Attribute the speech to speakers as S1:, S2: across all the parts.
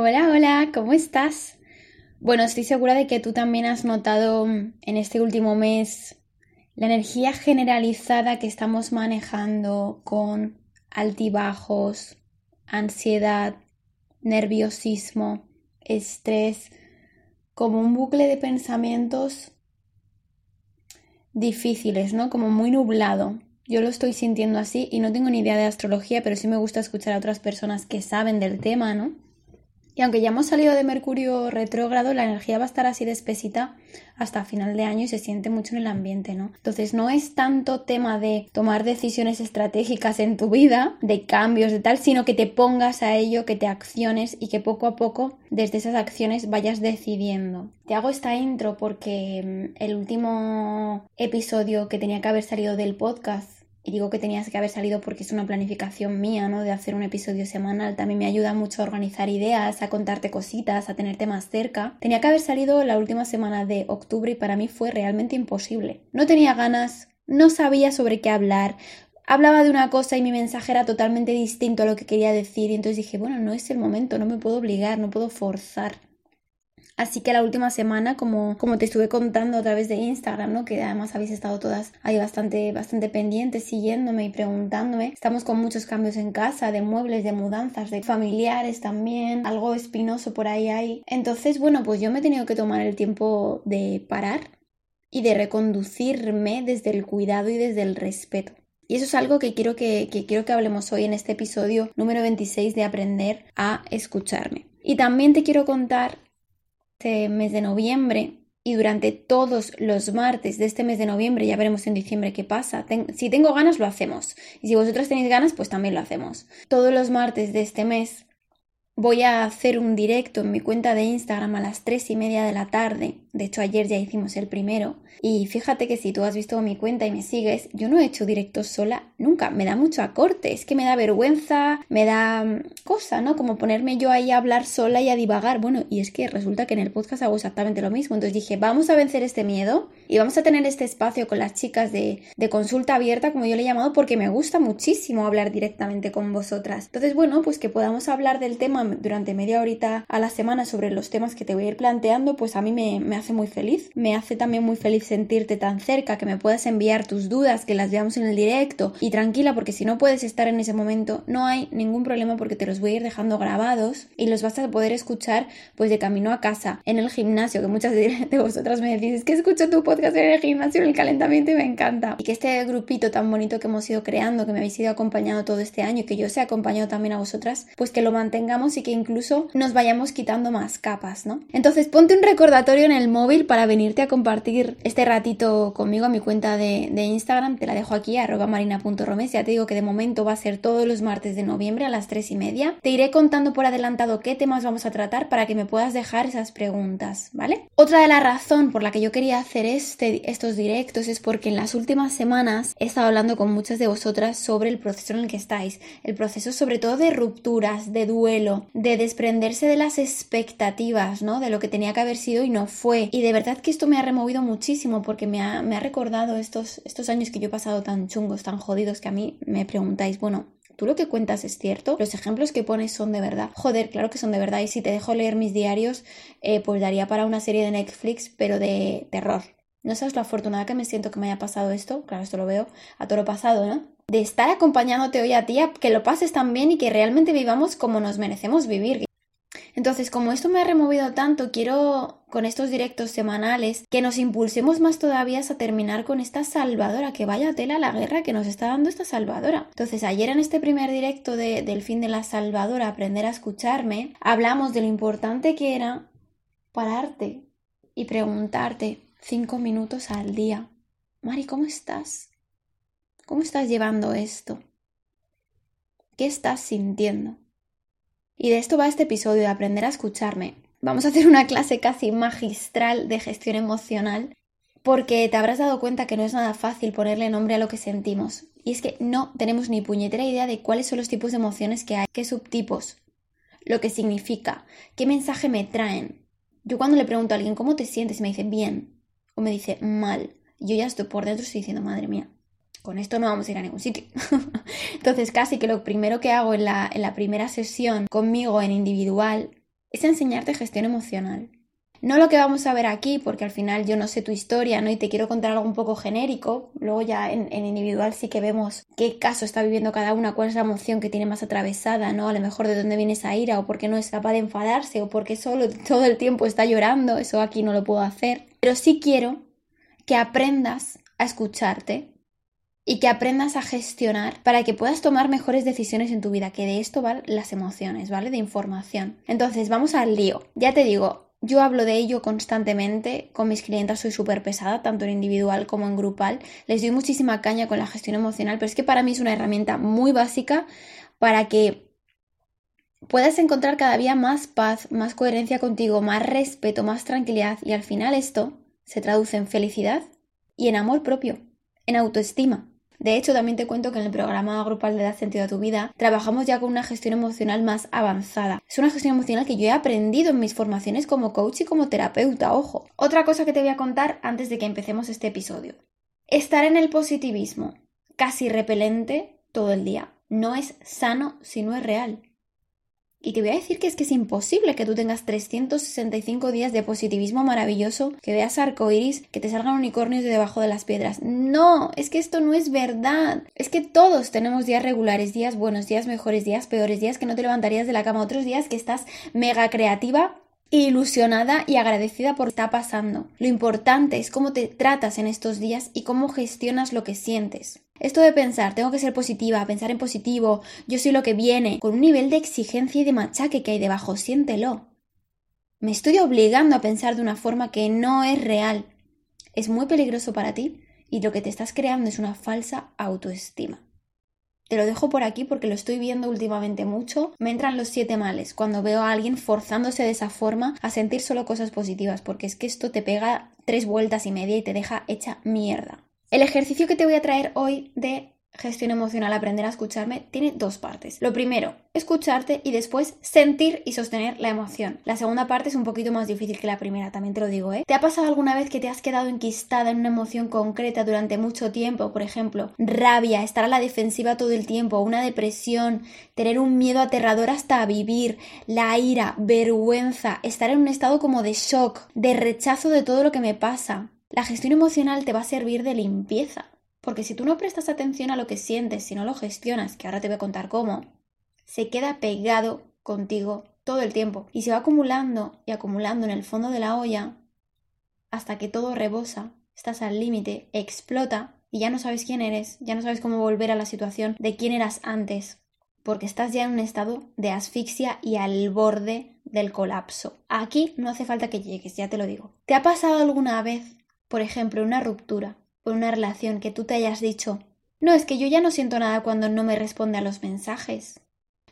S1: Hola, hola, ¿cómo estás? Bueno, estoy segura de que tú también has notado en este último mes la energía generalizada que estamos manejando con altibajos, ansiedad, nerviosismo, estrés, como un bucle de pensamientos difíciles, ¿no? Como muy nublado. Yo lo estoy sintiendo así y no tengo ni idea de astrología, pero sí me gusta escuchar a otras personas que saben del tema, ¿no? Y aunque ya hemos salido de Mercurio retrógrado, la energía va a estar así de espesita hasta final de año y se siente mucho en el ambiente, ¿no? Entonces no es tanto tema de tomar decisiones estratégicas en tu vida, de cambios, de tal, sino que te pongas a ello, que te acciones y que poco a poco desde esas acciones vayas decidiendo. Te hago esta intro porque mm, el último episodio que tenía que haber salido del podcast y digo que tenías que haber salido porque es una planificación mía, ¿no? De hacer un episodio semanal. También me ayuda mucho a organizar ideas, a contarte cositas, a tenerte más cerca. Tenía que haber salido la última semana de octubre y para mí fue realmente imposible. No tenía ganas, no sabía sobre qué hablar. Hablaba de una cosa y mi mensaje era totalmente distinto a lo que quería decir y entonces dije, bueno, no es el momento, no me puedo obligar, no puedo forzar. Así que la última semana, como, como te estuve contando a través de Instagram, ¿no? Que además habéis estado todas ahí bastante, bastante pendientes, siguiéndome y preguntándome. Estamos con muchos cambios en casa, de muebles, de mudanzas, de familiares también, algo espinoso por ahí hay. Entonces, bueno, pues yo me he tenido que tomar el tiempo de parar y de reconducirme desde el cuidado y desde el respeto. Y eso es algo que quiero que, que quiero que hablemos hoy en este episodio número 26 de aprender a escucharme. Y también te quiero contar este mes de noviembre y durante todos los martes de este mes de noviembre, ya veremos en diciembre qué pasa. si tengo ganas, lo hacemos. Y si vosotras tenéis ganas, pues también lo hacemos. Todos los martes de este mes voy a hacer un directo en mi cuenta de Instagram a las 3 y media de la tarde. De hecho, ayer ya hicimos el primero. Y fíjate que si tú has visto mi cuenta y me sigues, yo no he hecho directos sola nunca. Me da mucho acorte, es que me da vergüenza, me da mm, cosa, ¿no? Como ponerme yo ahí a hablar sola y a divagar. Bueno, y es que resulta que en el podcast hago exactamente lo mismo. Entonces dije, vamos a vencer este miedo y vamos a tener este espacio con las chicas de, de consulta abierta, como yo le he llamado, porque me gusta muchísimo hablar directamente con vosotras. Entonces, bueno, pues que podamos hablar del tema durante media horita a la semana sobre los temas que te voy a ir planteando, pues a mí me, me hace muy feliz. Me hace también muy feliz sentirte tan cerca, que me puedas enviar tus dudas, que las veamos en el directo y tranquila porque si no puedes estar en ese momento no hay ningún problema porque te los voy a ir dejando grabados y los vas a poder escuchar pues de camino a casa, en el gimnasio, que muchas de vosotras me decís, es que escucho tu podcast en el gimnasio, en el calentamiento y me encanta. Y que este grupito tan bonito que hemos ido creando, que me habéis ido acompañando todo este año y que yo os he acompañado también a vosotras, pues que lo mantengamos y que incluso nos vayamos quitando más capas, ¿no? Entonces ponte un recordatorio en el móvil para venirte a compartir este ratito conmigo a mi cuenta de, Instagram. Te la dejo aquí, arroba marina.romes. Ya te digo que de momento va a ser todos los martes de noviembre a las 3 y media. Te iré contando por adelantado qué temas vamos a tratar para que me puedas dejar esas preguntas, ¿vale? Otra de la razón por la que yo quería hacer este, estos directos es porque en las últimas semanas he estado hablando con muchas de vosotras sobre el proceso en el que estáis. El proceso sobre todo de rupturas, de duelo, de desprenderse de las expectativas, ¿no? De lo que tenía que haber sido y no fue. Y de verdad que esto me ha removido muchísimo porque me ha, me ha recordado estos, estos años que yo he pasado tan chungos, tan jodidos, que a mí me preguntáis, bueno, ¿Tú lo que cuentas es cierto? ¿Los ejemplos que pones son de verdad? Joder, claro que son de verdad. Y si te dejo leer mis diarios, eh, pues daría para una serie de Netflix, pero de terror. No sabes lo afortunada que me siento que me haya pasado esto. Claro, esto lo veo a todo lo pasado, ¿no? De estar acompañándote hoy a ti, que lo pases tan bien y que realmente vivamos como nos merecemos vivir. Entonces, como esto me ha removido tanto, quiero con estos directos semanales que nos impulsemos más todavía a terminar con esta salvadora, que vaya tela la guerra que nos está dando esta salvadora. Entonces, ayer en este primer directo del fin de la salvadora, aprender a escucharme, hablamos de lo importante que era pararte y preguntarte cinco minutos al día. Mari, ¿cómo estás? ¿Cómo estás llevando esto? ¿Qué estás sintiendo? Y de esto va este episodio, de aprender a escucharme. Vamos a hacer una clase casi magistral de gestión emocional porque te habrás dado cuenta que no es nada fácil ponerle nombre a lo que sentimos. Y es que no tenemos ni puñetera idea de cuáles son los tipos de emociones que hay, qué subtipos, lo que significa, qué mensaje me traen. Yo cuando le pregunto a alguien cómo te sientes y me dice bien o me dice mal, yo ya estoy por dentro estoy diciendo madre mía, con esto no vamos a ir a ningún sitio. Entonces casi que lo primero que hago en la, en la primera sesión conmigo en individual es enseñarte gestión emocional. No lo que vamos a ver aquí, porque al final yo no sé tu historia, ¿no? Y te quiero contar algo un poco genérico. Luego ya en, individual sí que vemos qué caso está viviendo cada una, cuál es la emoción que tiene más atravesada, ¿no? A lo mejor de dónde viene esa ira, o por qué no es capaz de enfadarse, o porque solo todo el tiempo está llorando. Eso aquí no lo puedo hacer. Pero sí quiero que aprendas a escucharte y que aprendas a gestionar para que puedas tomar mejores decisiones en tu vida, que de esto van las emociones, ¿vale? De información. Entonces, vamos al lío. Ya te digo, yo hablo de ello constantemente, con mis clientas soy súper pesada, tanto en individual como en grupal. Les doy muchísima caña con la gestión emocional, pero es que para mí es una herramienta muy básica para que puedas encontrar cada día más paz, más coherencia contigo, más respeto, más tranquilidad y al final esto se traduce en felicidad y en amor propio, en autoestima. De hecho, también te cuento que en el programa grupal de Dar Sentido a tu Vida trabajamos ya con una gestión emocional más avanzada. Es una gestión emocional que yo he aprendido en mis formaciones como coach y como terapeuta, ojo. Otra cosa que te voy a contar antes de que empecemos este episodio. Estar en el positivismo, casi repelente todo el día, no es sano si no es real. Y te voy a decir que es que es imposible que tú tengas 365 días de positivismo maravilloso, que veas arcoiris, que te salgan unicornios de debajo de las piedras. No, es que esto no es verdad. Es que todos tenemos días regulares, días buenos, días mejores, días peores, días que no te levantarías de la cama, otros días que estás mega creativa ilusionada y agradecida por lo que está pasando. Lo importante es cómo te tratas en estos días y cómo gestionas lo que sientes. Esto de pensar, tengo que ser positiva, pensar en positivo, yo soy lo que viene, con un nivel de exigencia y de machaque que hay debajo, siéntelo. Me estoy obligando a pensar de una forma que no es real. Es muy peligroso para ti y lo que te estás creando es una falsa autoestima. Te lo dejo por aquí porque lo estoy viendo últimamente mucho. Me entran los siete males cuando veo a alguien forzándose de esa forma a sentir solo cosas positivas, porque es que esto te pega tres vueltas y media y te deja hecha mierda. El ejercicio que te voy a traer hoy de gestión emocional, aprender a escucharme, tiene dos partes. Lo primero, escucharte y después sentir y sostener la emoción. La segunda parte es un poquito más difícil que la primera, también te lo digo, ¿eh? ¿Te ha pasado alguna vez que te has quedado enquistada en una emoción concreta durante mucho tiempo? Por ejemplo, rabia, estar a la defensiva todo el tiempo, una depresión, tener un miedo aterrador hasta vivir, la ira, vergüenza, estar en un estado como de shock, de rechazo de todo lo que me pasa. La gestión emocional te va a servir de limpieza, porque si tú no prestas atención a lo que sientes, si no lo gestionas, que ahora te voy a contar cómo, se queda pegado contigo todo el tiempo y se va acumulando y acumulando en el fondo de la olla hasta que todo rebosa, estás al límite, explota y ya no sabes quién eres, ya no sabes cómo volver a la situación de quién eras antes, porque estás ya en un estado de asfixia y al borde del colapso. Aquí no hace falta que llegues, ya te lo digo. ¿Te ha pasado alguna vez por ejemplo, una ruptura, por una relación que tú te hayas dicho, no es que yo ya no siento nada cuando no me responde a los mensajes.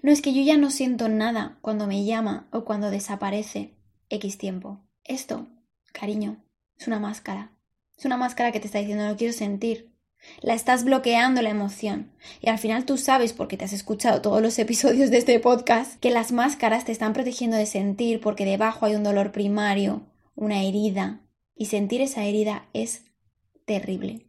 S1: No es que yo ya no siento nada cuando me llama o cuando desaparece X tiempo. Esto, cariño, es una máscara. Es una máscara que te está diciendo no quiero sentir. La estás bloqueando la emoción. Y al final tú sabes, porque te has escuchado todos los episodios de este podcast, que las máscaras te están protegiendo de sentir porque debajo hay un dolor primario, una herida, y sentir esa herida es terrible.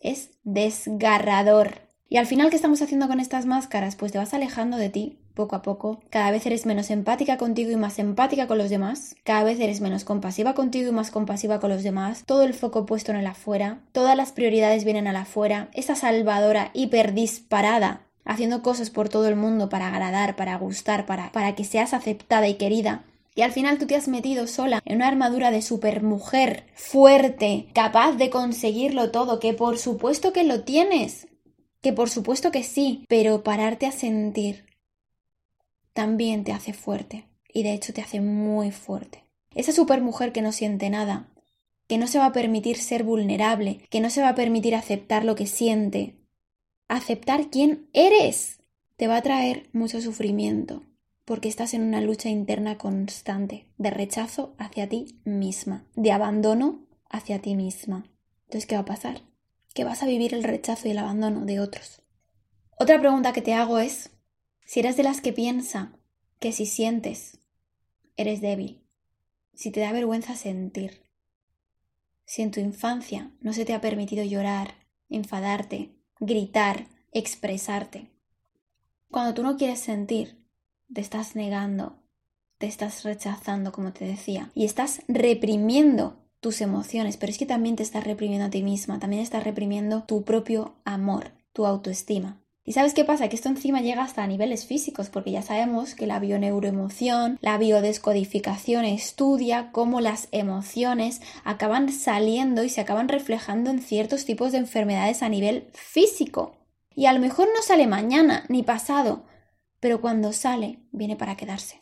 S1: Es desgarrador. Y al final, ¿qué estamos haciendo con estas máscaras? Pues te vas alejando de ti poco a poco. Cada vez eres menos empática contigo y más empática con los demás. Cada vez eres menos compasiva contigo y más compasiva con los demás. Todo el foco puesto en el afuera. Todas las prioridades vienen al afuera. Esa salvadora hiper disparada haciendo cosas por todo el mundo para agradar, para gustar, para, para que seas aceptada y querida. Y al final tú te has metido sola en una armadura de supermujer fuerte, capaz de conseguirlo todo, que por supuesto que lo tienes, que por supuesto que sí, pero pararte a sentir también te hace fuerte y de hecho te hace muy fuerte. Esa supermujer que no siente nada, que no se va a permitir ser vulnerable, que no se va a permitir aceptar lo que siente, aceptar quién eres, te va a traer mucho sufrimiento, porque estás en una lucha interna constante de rechazo hacia ti misma, de abandono hacia ti misma. Entonces, ¿qué va a pasar? Que vas a vivir el rechazo y el abandono de otros. Otra pregunta que te hago es si eres de las que piensa que si sientes, eres débil, si te da vergüenza sentir, si en tu infancia no se te ha permitido llorar, enfadarte, gritar, expresarte. Cuando tú no quieres sentir, te estás negando te estás rechazando, como te decía, y estás reprimiendo tus emociones, pero es que también te estás reprimiendo a ti misma, también estás reprimiendo tu propio amor, tu autoestima. ¿Y sabes qué pasa? Que esto encima llega hasta niveles físicos, porque ya sabemos que la bioneuroemoción, la biodescodificación estudia cómo las emociones acaban saliendo y se acaban reflejando en ciertos tipos de enfermedades a nivel físico. Y a lo mejor no sale mañana ni pasado, pero cuando sale, viene para quedarse.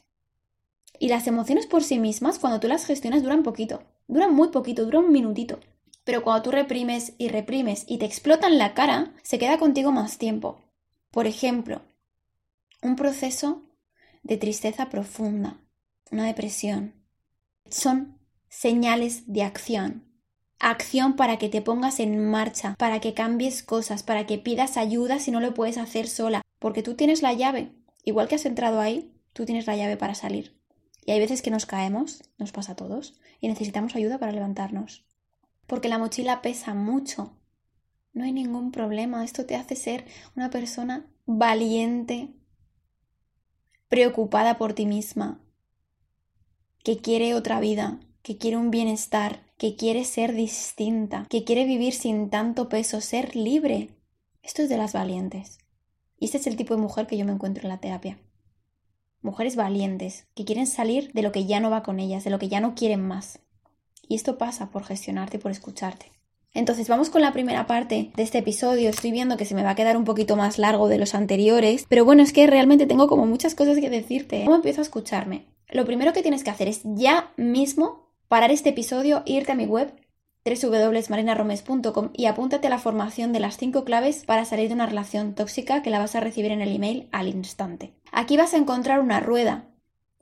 S1: Y las emociones por sí mismas, cuando tú las gestionas, duran poquito. Duran muy poquito, duran un minutito. Pero cuando tú reprimes y reprimes y te explotan la cara, se queda contigo más tiempo. Por ejemplo, un proceso de tristeza profunda, una depresión. Son señales de acción. Acción para que te pongas en marcha, para que cambies cosas, para que pidas ayuda si no lo puedes hacer sola, porque tú tienes la llave. Igual que has entrado ahí, tú tienes la llave para salir. Y hay veces que nos caemos, nos pasa a todos, y necesitamos ayuda para levantarnos. Porque la mochila pesa mucho no hay ningún problema. Esto te hace ser una persona valiente, preocupada por ti misma, que quiere otra vida, que quiere un bienestar, que quiere ser distinta, que quiere vivir sin tanto peso, ser libre. Esto es de las valientes. Y este es el tipo de mujer que yo me encuentro en la terapia. Mujeres valientes, que quieren salir de lo que ya no va con ellas, de lo que ya no quieren más. Y esto pasa por gestionarte y por escucharte. Entonces vamos con la primera parte de este episodio. Estoy viendo que se me va a quedar un poquito más largo de los anteriores, pero bueno, es que realmente tengo como muchas cosas que decirte. ¿Cómo empiezo a escucharme? Lo primero que tienes que hacer es ya mismo parar este episodio, irte a mi web www.marinaromes.com y apúntate a la formación de las 5 claves para salir de una relación tóxica que la vas a recibir en el email al instante. Aquí vas a encontrar una rueda,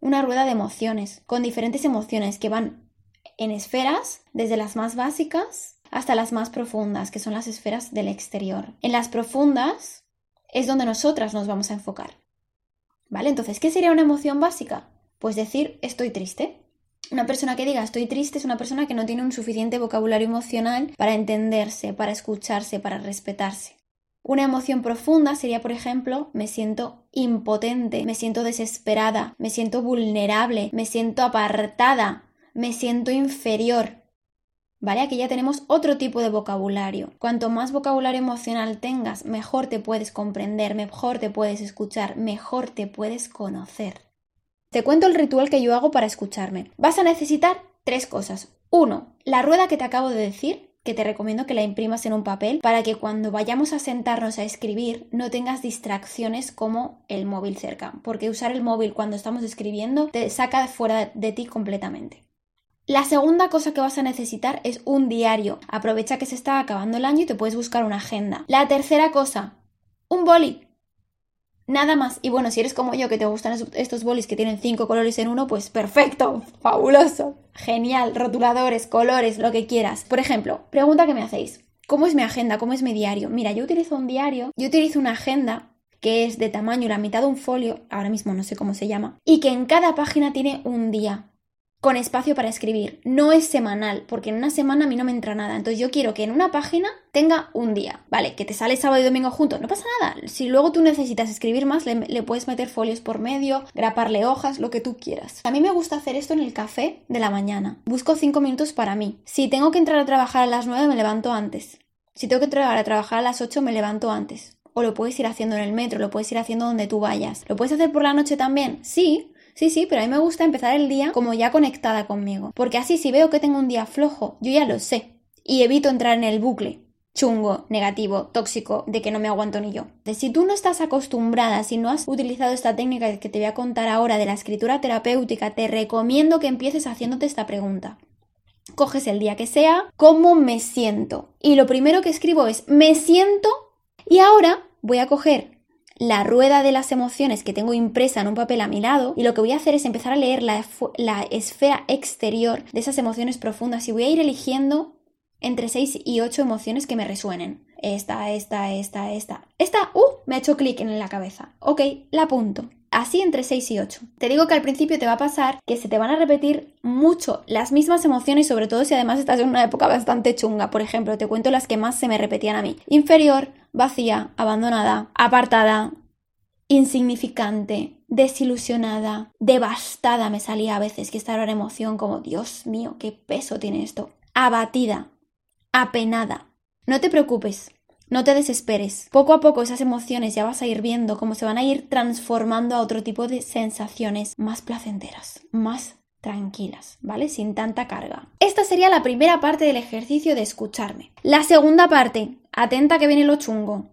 S1: una rueda de emociones, con diferentes emociones que van en esferas, desde las más básicas hasta las más profundas, que son las esferas del exterior. En las profundas es donde nosotras nos vamos a enfocar. ¿Vale? Entonces, ¿qué sería una emoción básica? Pues decir estoy triste. Una persona que diga estoy triste es una persona que no tiene un suficiente vocabulario emocional para entenderse, para escucharse, para respetarse. Una emoción profunda sería, por ejemplo, me siento impotente, me siento desesperada, me siento vulnerable, me siento apartada, me siento inferior. ¿vale? Aquí ya tenemos otro tipo de vocabulario. Cuanto más vocabulario emocional tengas, mejor te puedes comprender, mejor te puedes escuchar, mejor te puedes conocer. Te cuento el ritual que yo hago para escucharme. Vas a necesitar tres cosas. Uno, la rueda que te acabo de decir, que te recomiendo que la imprimas en un papel para que cuando vayamos a sentarnos a escribir no tengas distracciones como el móvil cerca, porque usar el móvil cuando estamos escribiendo te saca fuera de ti completamente. La segunda cosa que vas a necesitar es un diario. Aprovecha que se está acabando el año y te puedes buscar una agenda. La tercera cosa, un boli. Nada más. Y bueno, si eres como yo que te gustan estos bolis que tienen cinco colores en uno, pues perfecto, fabuloso, genial, rotuladores, colores, lo que quieras. Por ejemplo, pregunta que me hacéis. ¿Cómo es mi agenda? ¿Cómo es mi diario? Mira, yo utilizo un diario, yo utilizo una agenda que es de tamaño la mitad de un folio, ahora mismo no sé cómo se llama, y que en cada página tiene un día con espacio para escribir. No es semanal, porque en una semana a mí no me entra nada. Entonces yo quiero que en una página tenga un día. Vale, que te sale sábado y domingo juntos, no pasa nada. Si luego tú necesitas escribir más, le, puedes meter folios por medio, graparle hojas, lo que tú quieras. A mí me gusta hacer esto en el café de la mañana. Busco cinco minutos para mí. Si tengo que entrar a trabajar a las 9, me levanto antes. Si tengo que entrar a trabajar a las 8, me levanto antes. O lo puedes ir haciendo en el metro, lo puedes ir haciendo donde tú vayas. ¿Lo puedes hacer por la noche también? Sí, Sí, sí, pero a mí me gusta empezar el día como ya conectada conmigo. Porque así si veo que tengo un día flojo, yo ya lo sé. Y evito entrar en el bucle chungo, negativo, tóxico, de que no me aguanto ni yo. De si tú no estás acostumbrada, si no has utilizado esta técnica que te voy a contar ahora de la escritura terapéutica, te recomiendo que empieces haciéndote esta pregunta. Coges el día que sea, ¿cómo me siento? Y lo primero que escribo es, me siento y ahora voy a coger la rueda de las emociones que tengo impresa en un papel a mi lado y lo que voy a hacer es empezar a leer la, esfera exterior de esas emociones profundas y voy a ir eligiendo entre 6 y 8 emociones que me resuenen. Esta, esta, esta, esta. Esta, uh, me ha hecho clic en la cabeza. Ok, la apunto. Así entre 6 y 8. Te digo que al principio te va a pasar que se te van a repetir mucho las mismas emociones, sobre todo si además estás en una época bastante chunga. Por ejemplo, te cuento las que más se me repetían a mí. Inferior, vacía, abandonada, apartada, insignificante, desilusionada, devastada me salía a veces, que esta era emoción como, Dios mío, qué peso tiene esto. Abatida, apenada. No te preocupes, no te desesperes. Poco a poco esas emociones ya vas a ir viendo cómo se van a ir transformando a otro tipo de sensaciones más placenteras, más tranquilas, ¿vale? Sin tanta carga. Esta sería la primera parte del ejercicio de escucharme. La segunda parte, atenta que viene lo chungo.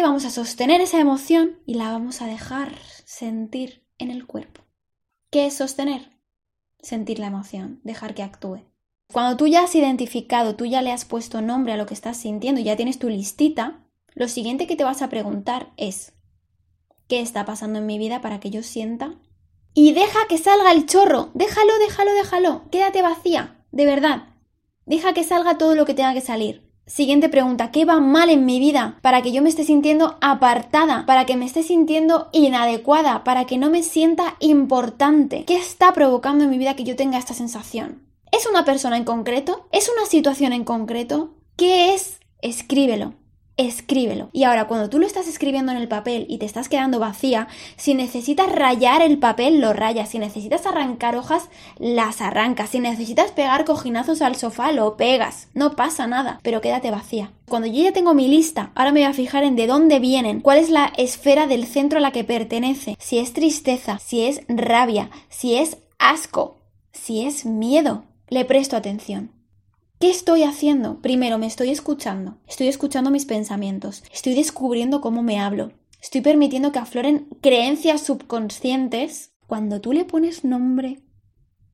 S1: Vamos a sostener esa emoción y la vamos a dejar sentir en el cuerpo. ¿Qué es sostener? Sentir la emoción, dejar que actúe. Cuando tú ya has identificado, tú ya le has puesto nombre a lo que estás sintiendo ya tienes tu listita, lo siguiente que te vas a preguntar es, ¿qué está pasando en mi vida para que yo sienta? Y deja que salga el chorro, déjalo, déjalo, déjalo, quédate vacía, de verdad. Deja que salga todo lo que tenga que salir. Siguiente pregunta, ¿qué va mal en mi vida para que yo me esté sintiendo apartada, para que me esté sintiendo inadecuada, para que no me sienta importante? ¿Qué está provocando en mi vida que yo tenga esta sensación? ¿Es una persona en concreto? ¿Es una situación en concreto? ¿Qué es? Escríbelo escríbelo. Y ahora, cuando tú lo estás escribiendo en el papel y te estás quedando vacía, si necesitas rayar el papel, lo rayas. Si necesitas arrancar hojas, las arrancas. Si necesitas pegar cojinazos al sofá, lo pegas. No pasa nada, pero quédate vacía. Cuando yo ya tengo mi lista, ahora me voy a fijar en de dónde vienen, cuál es la esfera del centro a la que pertenece, si es tristeza, si es rabia, si es asco, si es miedo. Le presto atención. ¿Qué estoy haciendo? Primero, me estoy escuchando. Estoy escuchando mis pensamientos. Estoy descubriendo cómo me hablo. Estoy permitiendo que afloren creencias subconscientes. Cuando tú le pones nombre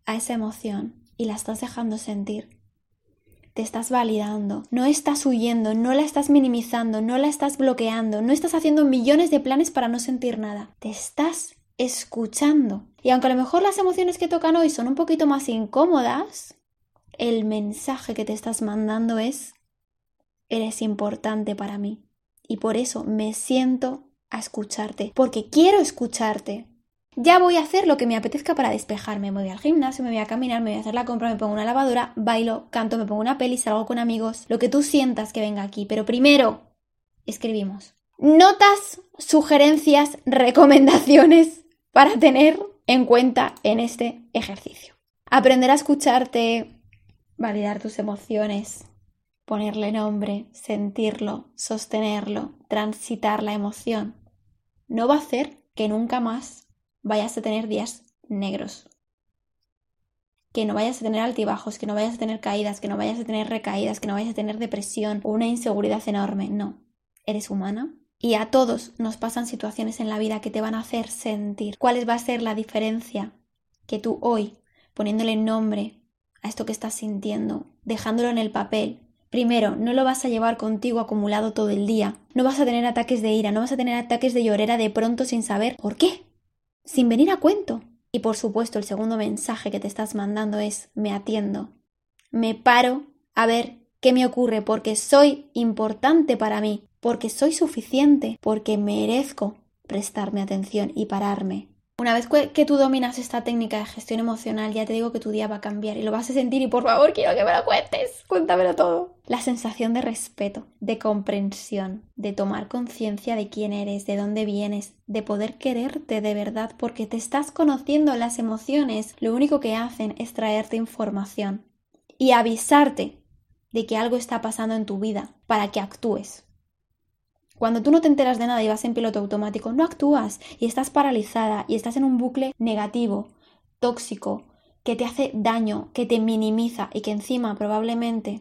S1: a esa emoción y la estás dejando sentir, te estás validando, no estás huyendo, no la estás minimizando, no la estás bloqueando, no estás haciendo millones de planes para no sentir nada. Te estás escuchando. Y aunque a lo mejor las emociones que tocan hoy son un poquito más incómodas, el mensaje que te estás mandando es, eres importante para mí. Y por eso me siento a escucharte, porque quiero escucharte. Ya voy a hacer lo que me apetezca para despejarme. Me voy al gimnasio, me voy a caminar, me voy a hacer la compra, me pongo una lavadora, bailo, canto, me pongo una peli, salgo con amigos, lo que tú sientas que venga aquí. Pero primero, escribimos. Notas, sugerencias, recomendaciones para tener en cuenta en este ejercicio. Aprender a escucharte, validar tus emociones, ponerle nombre, sentirlo, sostenerlo, transitar la emoción, no va a hacer que nunca más vayas a tener días negros. Que no vayas a tener altibajos, que no vayas a tener caídas, que no vayas a tener recaídas, que no vayas a tener depresión o una inseguridad enorme. No, eres humana y a todos nos pasan situaciones en la vida que te van a hacer sentir cuál va a ser la diferencia que tú hoy, poniéndole nombre, a esto que estás sintiendo, dejándolo en el papel. Primero, no lo vas a llevar contigo acumulado todo el día. No vas a tener ataques de ira, no vas a tener ataques de llorera de pronto sin saber por qué, sin venir a cuento. Y por supuesto, el segundo mensaje que te estás mandando es me atiendo. Me paro a ver qué me ocurre porque soy importante para mí, porque soy suficiente, porque merezco prestarme atención y pararme una vez que tú dominas esta técnica de gestión emocional, ya te digo que tu día va a cambiar y lo vas a sentir y por favor quiero que me lo cuentes, cuéntamelo todo. La sensación de respeto, de comprensión, de tomar conciencia de quién eres, de dónde vienes, de poder quererte de verdad porque te estás conociendo las emociones, lo único que hacen es traerte información y avisarte de que algo está pasando en tu vida para que actúes. Cuando tú no te enteras de nada y vas en piloto automático, no actúas y estás paralizada y estás en un bucle negativo, tóxico, que te hace daño, que te minimiza y que encima probablemente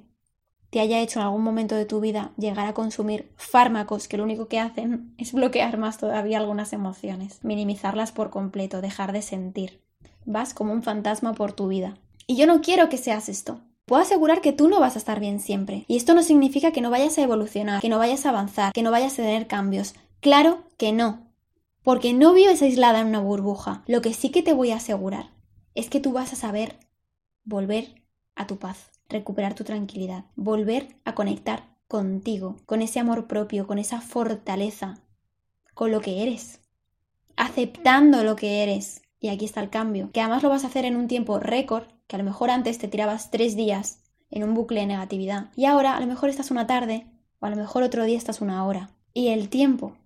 S1: te haya hecho en algún momento de tu vida llegar a consumir fármacos que lo único que hacen es bloquear más todavía algunas emociones, minimizarlas por completo, dejar de sentir. Vas como un fantasma por tu vida. Y yo no quiero que seas esto puedo asegurar que tú no vas a estar bien siempre. Y esto no significa que no vayas a evolucionar, que no vayas a avanzar, que no vayas a tener cambios. Claro que no. Porque no vives aislada en una burbuja. Lo que sí que te voy a asegurar es que tú vas a saber volver a tu paz, recuperar tu tranquilidad, volver a conectar contigo, con ese amor propio, con esa fortaleza, con lo que eres, aceptando lo que eres. Y aquí está el cambio, que además lo vas a hacer en un tiempo récord que a lo mejor antes te tirabas tres días en un bucle de negatividad y ahora a lo mejor estás una tarde o a lo mejor otro día estás una hora. Y el tiempo,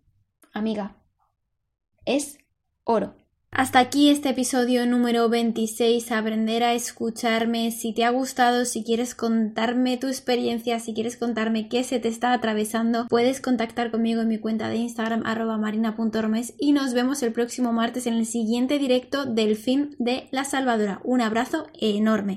S1: amiga, es oro. Hasta aquí este episodio número 26, aprender a escucharme. Si te ha gustado, si quieres contarme tu experiencia, si quieres contarme qué se te está atravesando, puedes contactar conmigo en mi cuenta de Instagram arroba marina.ormes y nos vemos el próximo martes en el siguiente directo del fin de La Salvadora. Un abrazo enorme.